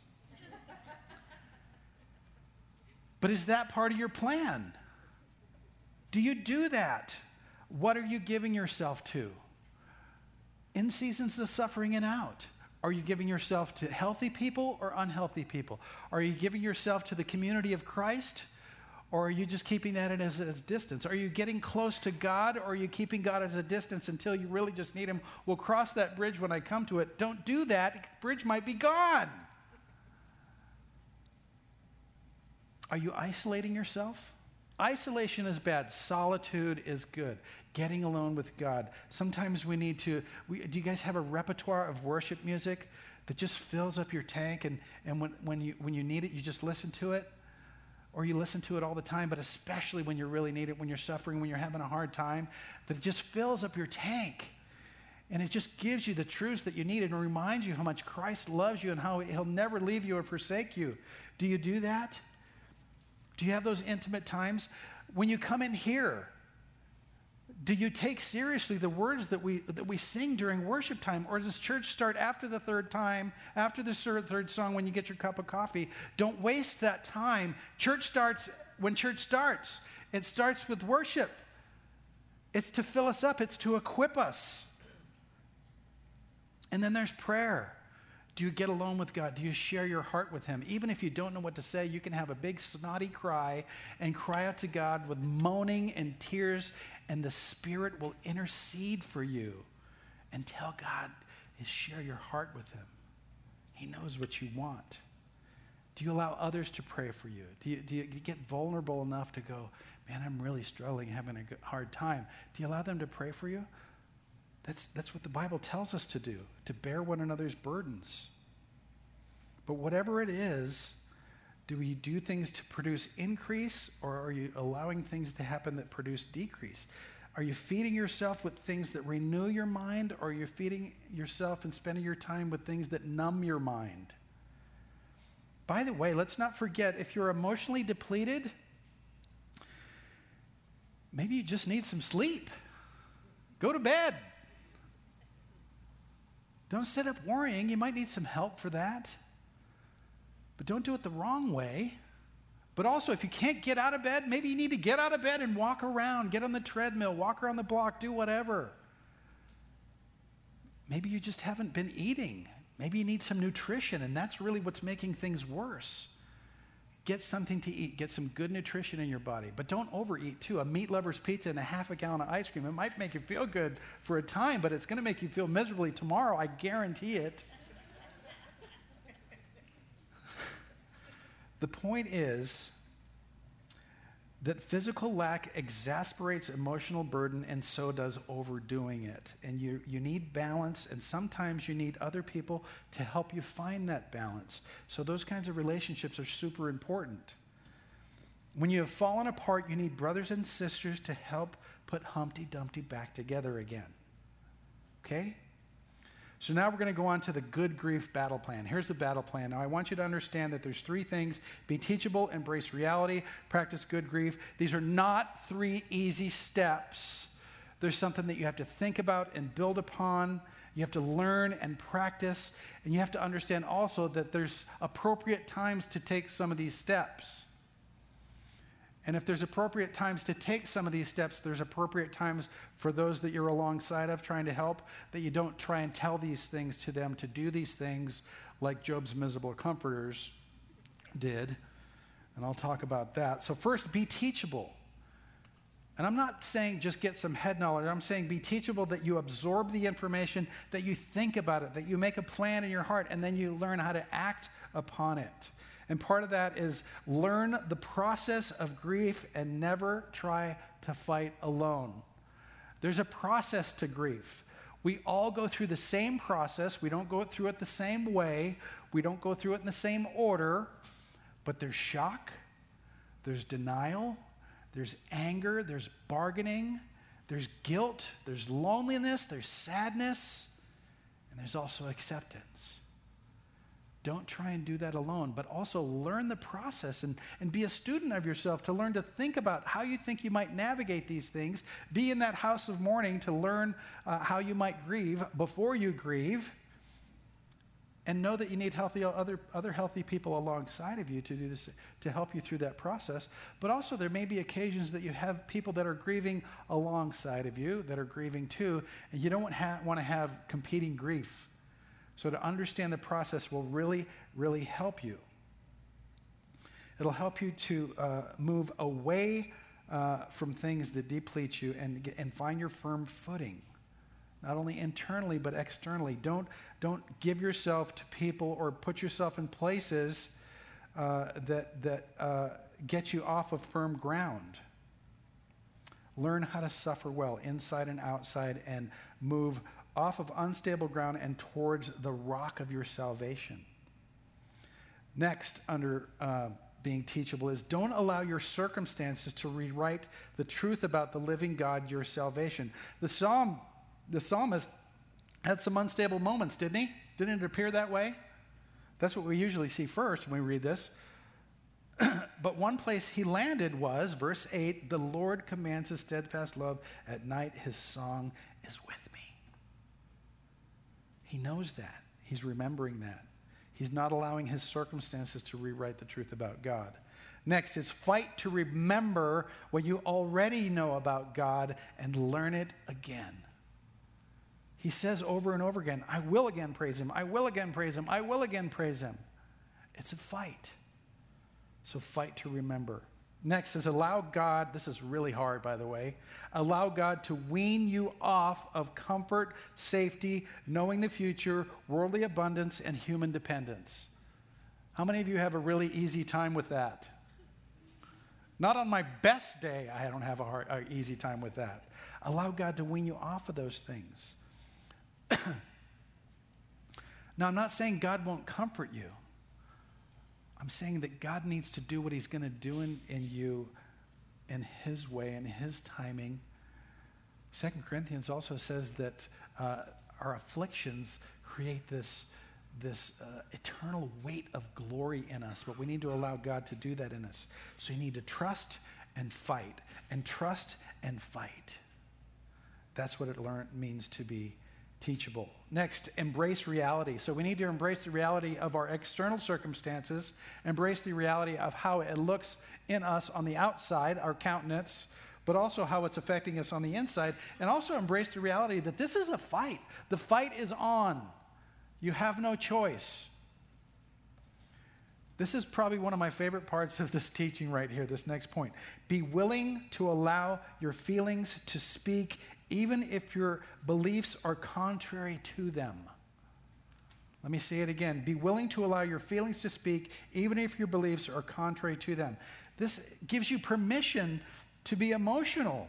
But is that part of your plan? Do you do that? What are you giving yourself to? In seasons of suffering and out, are you giving yourself to healthy people or unhealthy people? Are you giving yourself to the community of Christ? Or are you just keeping that as a distance? Are you getting close to God or are you keeping God as a distance until you really just need Him? We'll cross that bridge when I come to it. Don't do that. The bridge might be gone. Are you isolating yourself? Isolation is bad. Solitude is good. Getting alone with God. Sometimes we need to. We, do you guys have a repertoire of worship music that just fills up your tank, and, and when, when, you, when you need it, you just listen to it? Or you listen to it all the time, but especially when you really need it, when you're suffering, when you're having a hard time, that it just fills up your tank. And it just gives you the truths that you need and reminds you how much Christ loves you and how he'll never leave you or forsake you. Do you do that? Do you have those intimate times? When you come in here, do you take seriously the words that we, that we sing during worship time? Or does church start after the third time, after the third song when you get your cup of coffee? Don't waste that time. Church starts when church starts, it starts with worship. It's to fill us up, it's to equip us. And then there's prayer. Do you get alone with God? Do you share your heart with Him? Even if you don't know what to say, you can have a big snotty cry and cry out to God with moaning and tears, and the Spirit will intercede for you and tell God, is share your heart with Him. He knows what you want. Do you allow others to pray for you? Do you, do you get vulnerable enough to go, man, I'm really struggling, having a hard time? Do you allow them to pray for you? That's, that's what the Bible tells us to do, to bear one another's burdens. But whatever it is, do we do things to produce increase or are you allowing things to happen that produce decrease? Are you feeding yourself with things that renew your mind or are you feeding yourself and spending your time with things that numb your mind? By the way, let's not forget if you're emotionally depleted, maybe you just need some sleep. Go to bed. Don't sit up worrying. You might need some help for that. But don't do it the wrong way. But also, if you can't get out of bed, maybe you need to get out of bed and walk around, get on the treadmill, walk around the block, do whatever. Maybe you just haven't been eating. Maybe you need some nutrition, and that's really what's making things worse. Get something to eat, get some good nutrition in your body, but don't overeat too. A meat lover's pizza and a half a gallon of ice cream, it might make you feel good for a time, but it's going to make you feel miserably tomorrow. I guarantee it. The point is, that physical lack exasperates emotional burden and so does overdoing it. And you, you need balance, and sometimes you need other people to help you find that balance. So, those kinds of relationships are super important. When you have fallen apart, you need brothers and sisters to help put Humpty Dumpty back together again. Okay? So now we're going to go on to the good grief battle plan. Here's the battle plan. Now I want you to understand that there's three things: be teachable, embrace reality, practice good grief. These are not three easy steps. There's something that you have to think about and build upon. You have to learn and practice, and you have to understand also that there's appropriate times to take some of these steps. And if there's appropriate times to take some of these steps, there's appropriate times for those that you're alongside of trying to help, that you don't try and tell these things to them to do these things like Job's miserable comforters did. And I'll talk about that. So, first, be teachable. And I'm not saying just get some head knowledge. I'm saying be teachable that you absorb the information, that you think about it, that you make a plan in your heart, and then you learn how to act upon it. And part of that is learn the process of grief and never try to fight alone. There's a process to grief. We all go through the same process. We don't go through it the same way. We don't go through it in the same order. But there's shock, there's denial, there's anger, there's bargaining, there's guilt, there's loneliness, there's sadness, and there's also acceptance. Don't try and do that alone, but also learn the process and, and be a student of yourself to learn to think about how you think you might navigate these things. Be in that house of mourning to learn uh, how you might grieve before you grieve. And know that you need healthy other, other healthy people alongside of you to do this to help you through that process. But also there may be occasions that you have people that are grieving alongside of you, that are grieving too, and you don't ha- want to have competing grief so, to understand the process will really, really help you. It'll help you to uh, move away uh, from things that deplete you and, and find your firm footing, not only internally, but externally. Don't, don't give yourself to people or put yourself in places uh, that, that uh, get you off of firm ground. Learn how to suffer well, inside and outside, and move off of unstable ground and towards the rock of your salvation. Next, under uh, being teachable, is don't allow your circumstances to rewrite the truth about the living God, your salvation. The psalm, the psalmist had some unstable moments, didn't he? Didn't it appear that way? That's what we usually see first when we read this. but one place he landed was, verse 8, the Lord commands his steadfast love. At night his song is with he knows that. He's remembering that. He's not allowing his circumstances to rewrite the truth about God. Next is fight to remember what you already know about God and learn it again. He says over and over again, I will again praise him, I will again praise him, I will again praise him. It's a fight. So fight to remember. Next is allow God, this is really hard, by the way, allow God to wean you off of comfort, safety, knowing the future, worldly abundance, and human dependence. How many of you have a really easy time with that? Not on my best day, I don't have a hard, easy time with that. Allow God to wean you off of those things. now, I'm not saying God won't comfort you. I'm saying that God needs to do what He's going to do in, in you in His way, in His timing. Second Corinthians also says that uh, our afflictions create this, this uh, eternal weight of glory in us, but we need to allow God to do that in us. So you need to trust and fight, and trust and fight. That's what it learn, means to be teachable. Next, embrace reality. So we need to embrace the reality of our external circumstances, embrace the reality of how it looks in us on the outside, our countenance, but also how it's affecting us on the inside, and also embrace the reality that this is a fight. The fight is on. You have no choice. This is probably one of my favorite parts of this teaching right here, this next point. Be willing to allow your feelings to speak, even if your beliefs are contrary to them. Let me say it again. Be willing to allow your feelings to speak, even if your beliefs are contrary to them. This gives you permission to be emotional.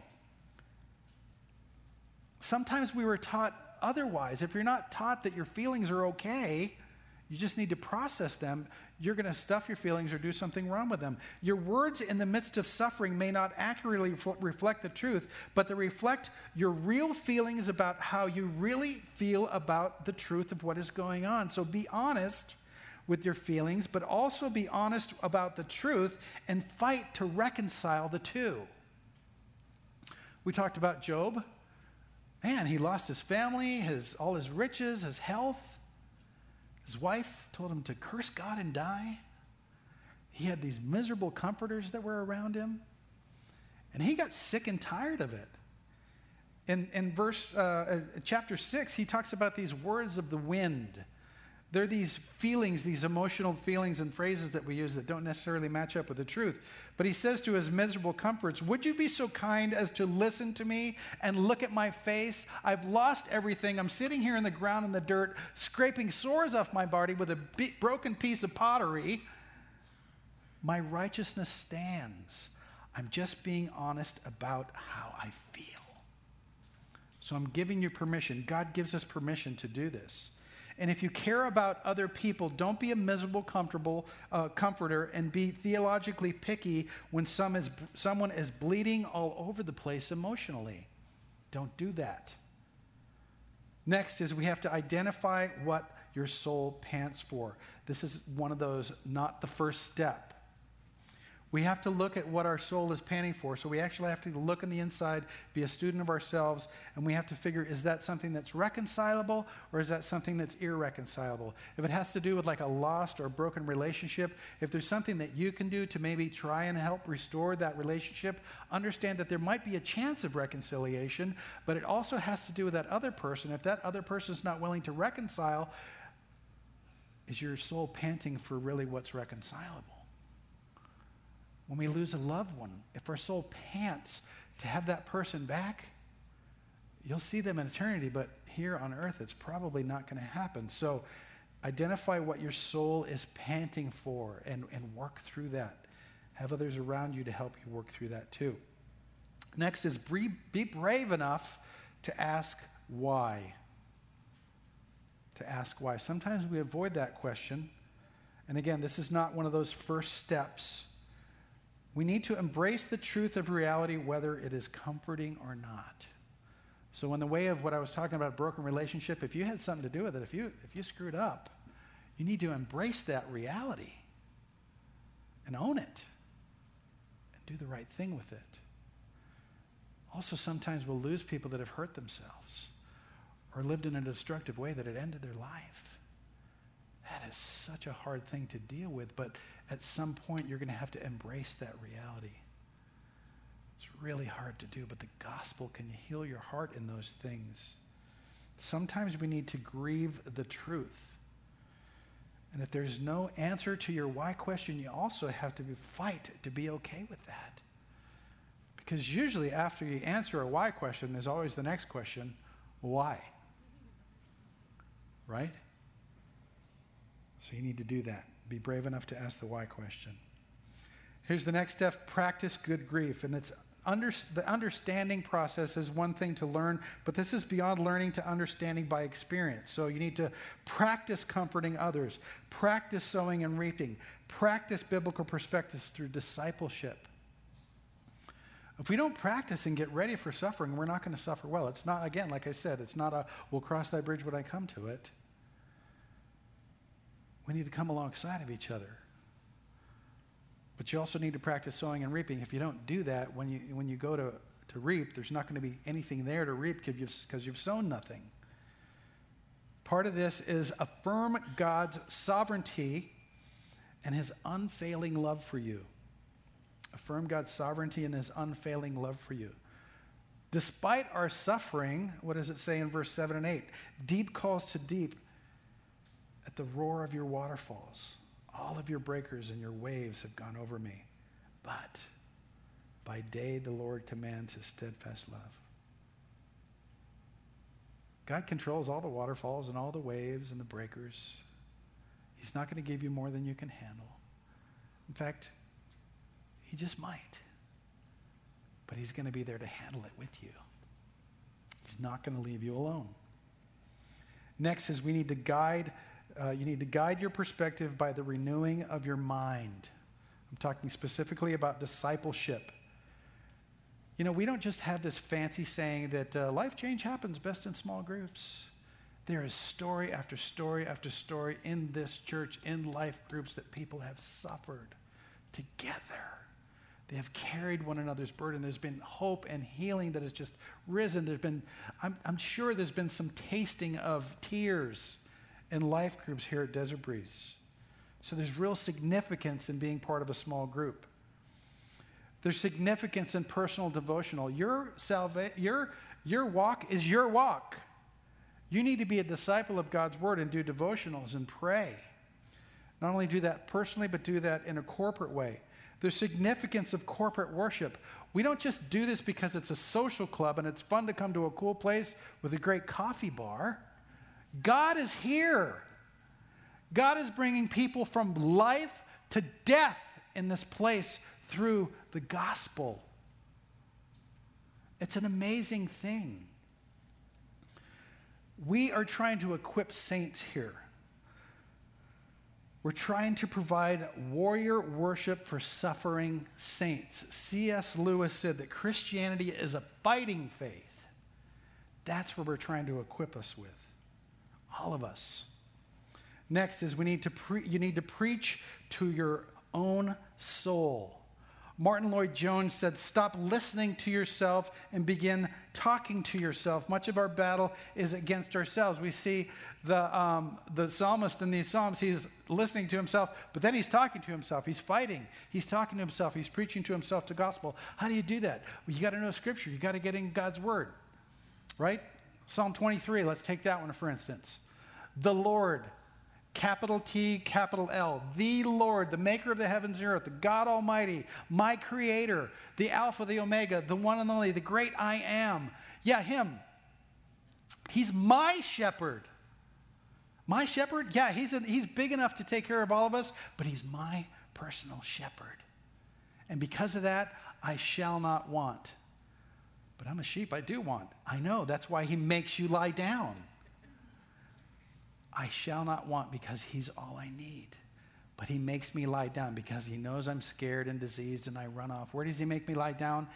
Sometimes we were taught otherwise. If you're not taught that your feelings are okay, you just need to process them, you're going to stuff your feelings or do something wrong with them. Your words in the midst of suffering may not accurately reflect the truth, but they reflect your real feelings about how you really feel about the truth of what is going on. So be honest with your feelings, but also be honest about the truth and fight to reconcile the two. We talked about Job. Man, he lost his family, his, all his riches, his health. His wife told him to curse God and die. He had these miserable comforters that were around him. And he got sick and tired of it. In, in verse, uh, uh chapter 6, he talks about these words of the wind they're these feelings, these emotional feelings and phrases that we use that don't necessarily match up with the truth. But he says to his miserable comforts, Would you be so kind as to listen to me and look at my face? I've lost everything. I'm sitting here in the ground in the dirt, scraping sores off my body with a broken piece of pottery. My righteousness stands. I'm just being honest about how I feel. So I'm giving you permission. God gives us permission to do this. And if you care about other people, don't be a miserable, comfortable uh, comforter and be theologically picky when some is, someone is bleeding all over the place emotionally. Don't do that. Next is we have to identify what your soul pants for. This is one of those, not the first step. We have to look at what our soul is panting for. So we actually have to look in the inside, be a student of ourselves, and we have to figure is that something that's reconcilable or is that something that's irreconcilable? If it has to do with like a lost or broken relationship, if there's something that you can do to maybe try and help restore that relationship, understand that there might be a chance of reconciliation, but it also has to do with that other person. If that other person is not willing to reconcile, is your soul panting for really what's reconcilable? When we lose a loved one, if our soul pants to have that person back, you'll see them in eternity, but here on earth, it's probably not going to happen. So identify what your soul is panting for and, and work through that. Have others around you to help you work through that too. Next is be, be brave enough to ask why. To ask why. Sometimes we avoid that question. And again, this is not one of those first steps we need to embrace the truth of reality, whether it is comforting or not. So, in the way of what I was talking about, broken relationship, if you had something to do with it, if you, if you screwed up, you need to embrace that reality and own it and do the right thing with it. Also, sometimes we'll lose people that have hurt themselves or lived in a destructive way that it ended their life. That is such a hard thing to deal with, but at some point you're going to have to embrace that reality. It's really hard to do, but the gospel can heal your heart in those things. Sometimes we need to grieve the truth. And if there's no answer to your why question, you also have to fight to be okay with that. Because usually, after you answer a why question, there's always the next question why? Right? So you need to do that. Be brave enough to ask the why question. Here's the next step practice good grief. And it's under, the understanding process is one thing to learn, but this is beyond learning to understanding by experience. So you need to practice comforting others, practice sowing and reaping, practice biblical perspectives through discipleship. If we don't practice and get ready for suffering, we're not going to suffer well. It's not, again, like I said, it's not a we'll cross that bridge when I come to it. We need to come alongside of each other. But you also need to practice sowing and reaping. If you don't do that, when you, when you go to, to reap, there's not going to be anything there to reap because you've, you've sown nothing. Part of this is affirm God's sovereignty and his unfailing love for you. Affirm God's sovereignty and his unfailing love for you. Despite our suffering, what does it say in verse 7 and 8? Deep calls to deep at the roar of your waterfalls. All of your breakers and your waves have gone over me. But by day the Lord commands his steadfast love. God controls all the waterfalls and all the waves and the breakers. He's not going to give you more than you can handle. In fact, he just might. But he's going to be there to handle it with you. He's not going to leave you alone. Next is we need to guide uh, you need to guide your perspective by the renewing of your mind. I'm talking specifically about discipleship. You know, we don't just have this fancy saying that uh, life change happens best in small groups. There is story after story after story in this church, in life groups, that people have suffered together. They have carried one another's burden. There's been hope and healing that has just risen. There's been, I'm, I'm sure there's been some tasting of tears in life groups here at Desert Breeze. So there's real significance in being part of a small group. There's significance in personal devotional. Your, salva- your, your walk is your walk. You need to be a disciple of God's word and do devotionals and pray. Not only do that personally, but do that in a corporate way. There's significance of corporate worship. We don't just do this because it's a social club and it's fun to come to a cool place with a great coffee bar. God is here. God is bringing people from life to death in this place through the gospel. It's an amazing thing. We are trying to equip saints here. We're trying to provide warrior worship for suffering saints. C.S. Lewis said that Christianity is a fighting faith. That's what we're trying to equip us with. All of us. Next is we need to pre- you need to preach to your own soul. Martyn Lloyd-Jones said, Stop listening to yourself and begin talking to yourself. Much of our battle is against ourselves. We see the, um, the psalmist in these Psalms, he's listening to himself, but then he's talking to himself. He's fighting. He's talking to himself. He's preaching to himself the gospel. How do you do that? Well, you got to know Scripture. You got to get in God's Word, right? Psalm 23, let's take that one for instance. The Lord capital T, capital L, the Lord, the maker of the heavens and earth, the God Almighty, my creator, the Alpha, the Omega, the one and only, the great I am. Yeah, him. He's my shepherd. My shepherd? Yeah, he's, a, he's big enough to take care of all of us, but he's my personal shepherd. And because of that, I shall not want. But I'm a sheep, I do want. I know, that's why he makes you lie down. I shall not want because he's all I need. But he makes me lie down because he knows I'm scared and diseased and I run off. Where does he make me lie down?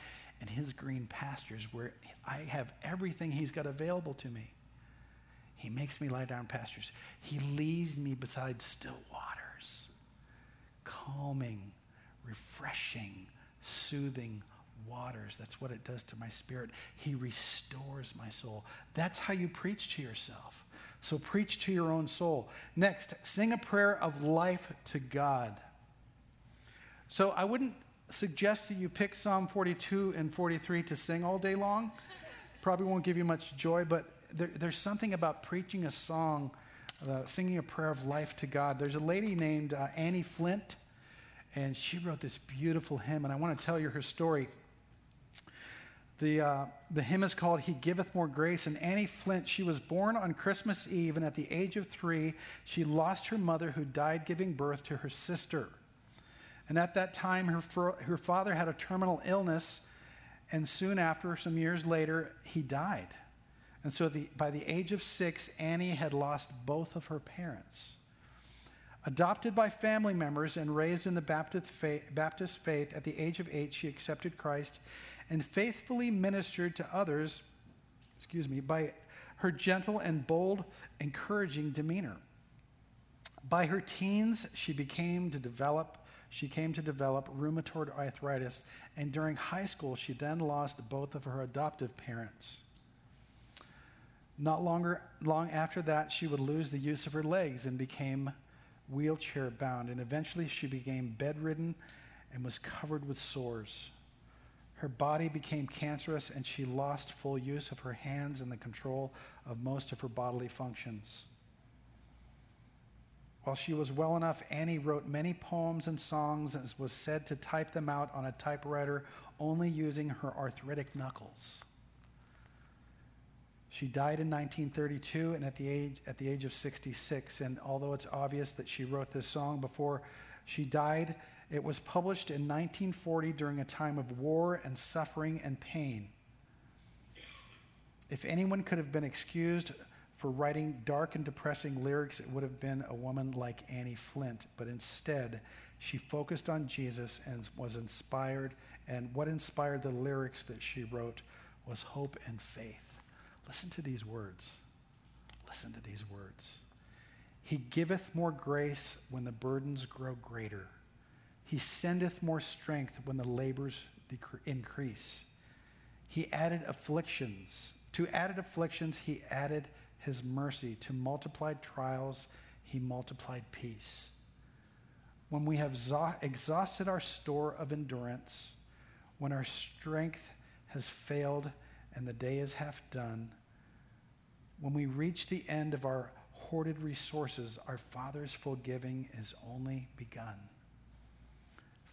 In his green pastures where I have everything he's got available to me. He makes me lie down pastures. He leads me beside still waters, calming, refreshing, soothing waters. That's what it does to my spirit. He restores my soul. That's how you preach to yourself. So preach to your own soul. Next, sing a prayer of life to God. So I wouldn't suggest that you pick Psalm 42 and 43 to sing all day long. Probably won't give you much joy, but there, there's something about preaching a song, uh, singing a prayer of life to God. There's a lady named uh, Annie Flint, and she wrote this beautiful hymn, and I want to tell you her story. The, uh, the hymn is called He Giveth More Grace. And Annie Flint, she was born on Christmas Eve, and at the age of three, she lost her mother who died giving birth to her sister. And at that time, her, her father had a terminal illness, and soon after, some years later, he died. And so the, by the age of six, Annie had lost both of her parents. Adopted by family members and raised in the Baptist faith, Baptist faith, at the age of eight, she accepted Christ and faithfully ministered to others, excuse me, by her gentle and bold, encouraging demeanor. By her teens, she became to develop she came to develop rheumatoid arthritis, and during high school, she then lost both of her adoptive parents. Not longer, long after that, she would lose the use of her legs and became wheelchair bound, and eventually she became bedridden and was covered with sores. Her body became cancerous, and she lost full use of her hands and the control of most of her bodily functions. While she was well enough, Annie wrote many poems and songs and was said to type them out on a typewriter only using her arthritic knuckles. She died in 1932 and at the age, at the age of 66. And although it's obvious that she wrote this song before she died, it was published in 1940 during a time of war and suffering and pain. If anyone could have been excused for writing dark and depressing lyrics, it would have been a woman like Annie Flint. But instead, she focused on Jesus and was inspired. And what inspired the lyrics that she wrote was hope and faith. Listen to these words. Listen to these words. He giveth more grace when the burdens grow greater. He sendeth more strength when the labors increase. He added afflictions. To added afflictions, he added his mercy. To multiplied trials, he multiplied peace. When we have exhausted our store of endurance, when our strength has failed and the day is half done, when we reach the end of our hoarded resources, our Father's forgiving is only begun.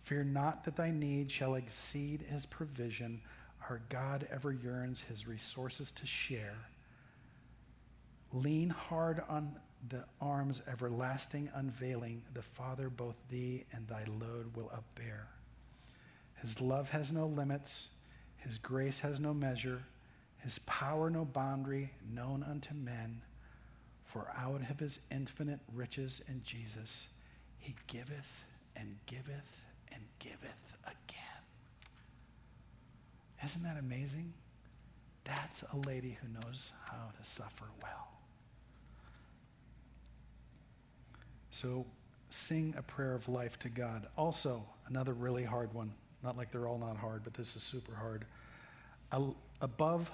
Fear not that thy need shall exceed his provision. Our God ever yearns his resources to share. Lean hard on the arms everlasting unveiling. The Father both thee and thy load will upbear. His love has no limits, his grace has no measure his power no boundary known unto men. For out of his infinite riches in Jesus, he giveth and giveth and giveth again. Isn't that amazing? That's a lady who knows how to suffer well. So sing a prayer of life to God. Also, another really hard one. Not like they're all not hard, but this is super hard. Above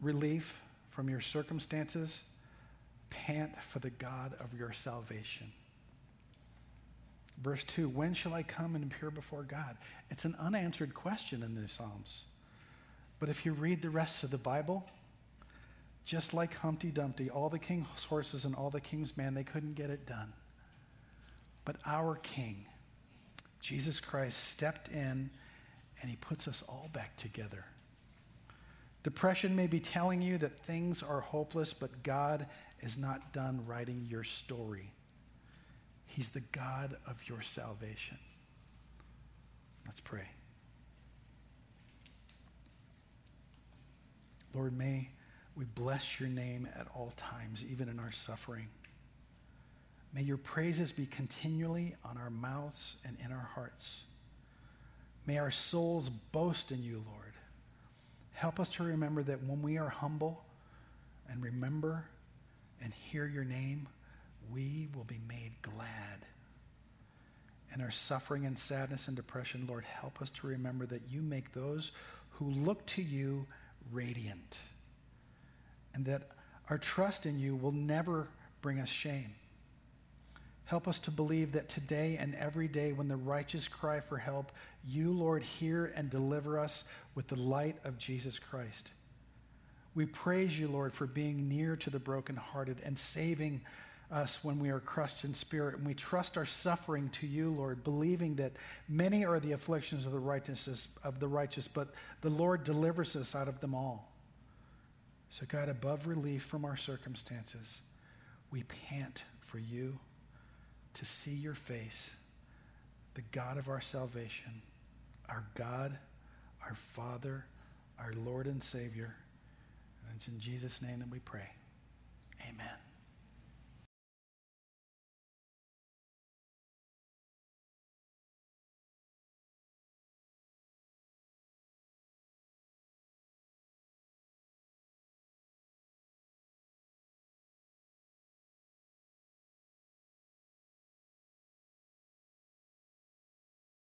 relief from your circumstances, pant for the God of your salvation. Verse 2 When shall I come and appear before God? It's an unanswered question in the Psalms. But if you read the rest of the Bible, just like Humpty Dumpty, all the king's horses and all the king's men, they couldn't get it done. But our king, Jesus Christ, stepped in and he puts us all back together. Depression may be telling you that things are hopeless, but God is not done writing your story. He's the God of your salvation. Let's pray. Lord, may we bless your name at all times, even in our suffering. May your praises be continually on our mouths and in our hearts. May our souls boast in you, Lord. Help us to remember that when we are humble and remember and hear your name, we will be made glad. In our suffering and sadness and depression, Lord, help us to remember that you make those who look to you radiant, and that our trust in you will never bring us shame. Help us to believe that today and every day, when the righteous cry for help, you, Lord, hear and deliver us with the light of Jesus Christ. We praise you, Lord, for being near to the brokenhearted and saving us when we are crushed in spirit. And we trust our suffering to you, Lord, believing that many are the afflictions of the righteous, of the righteous, but the Lord delivers us out of them all. So, God, above relief from our circumstances, we pant for you to see your face, the God of our salvation, our God, our Father, our Lord and Savior. And it's in Jesus' name that we pray. Amen.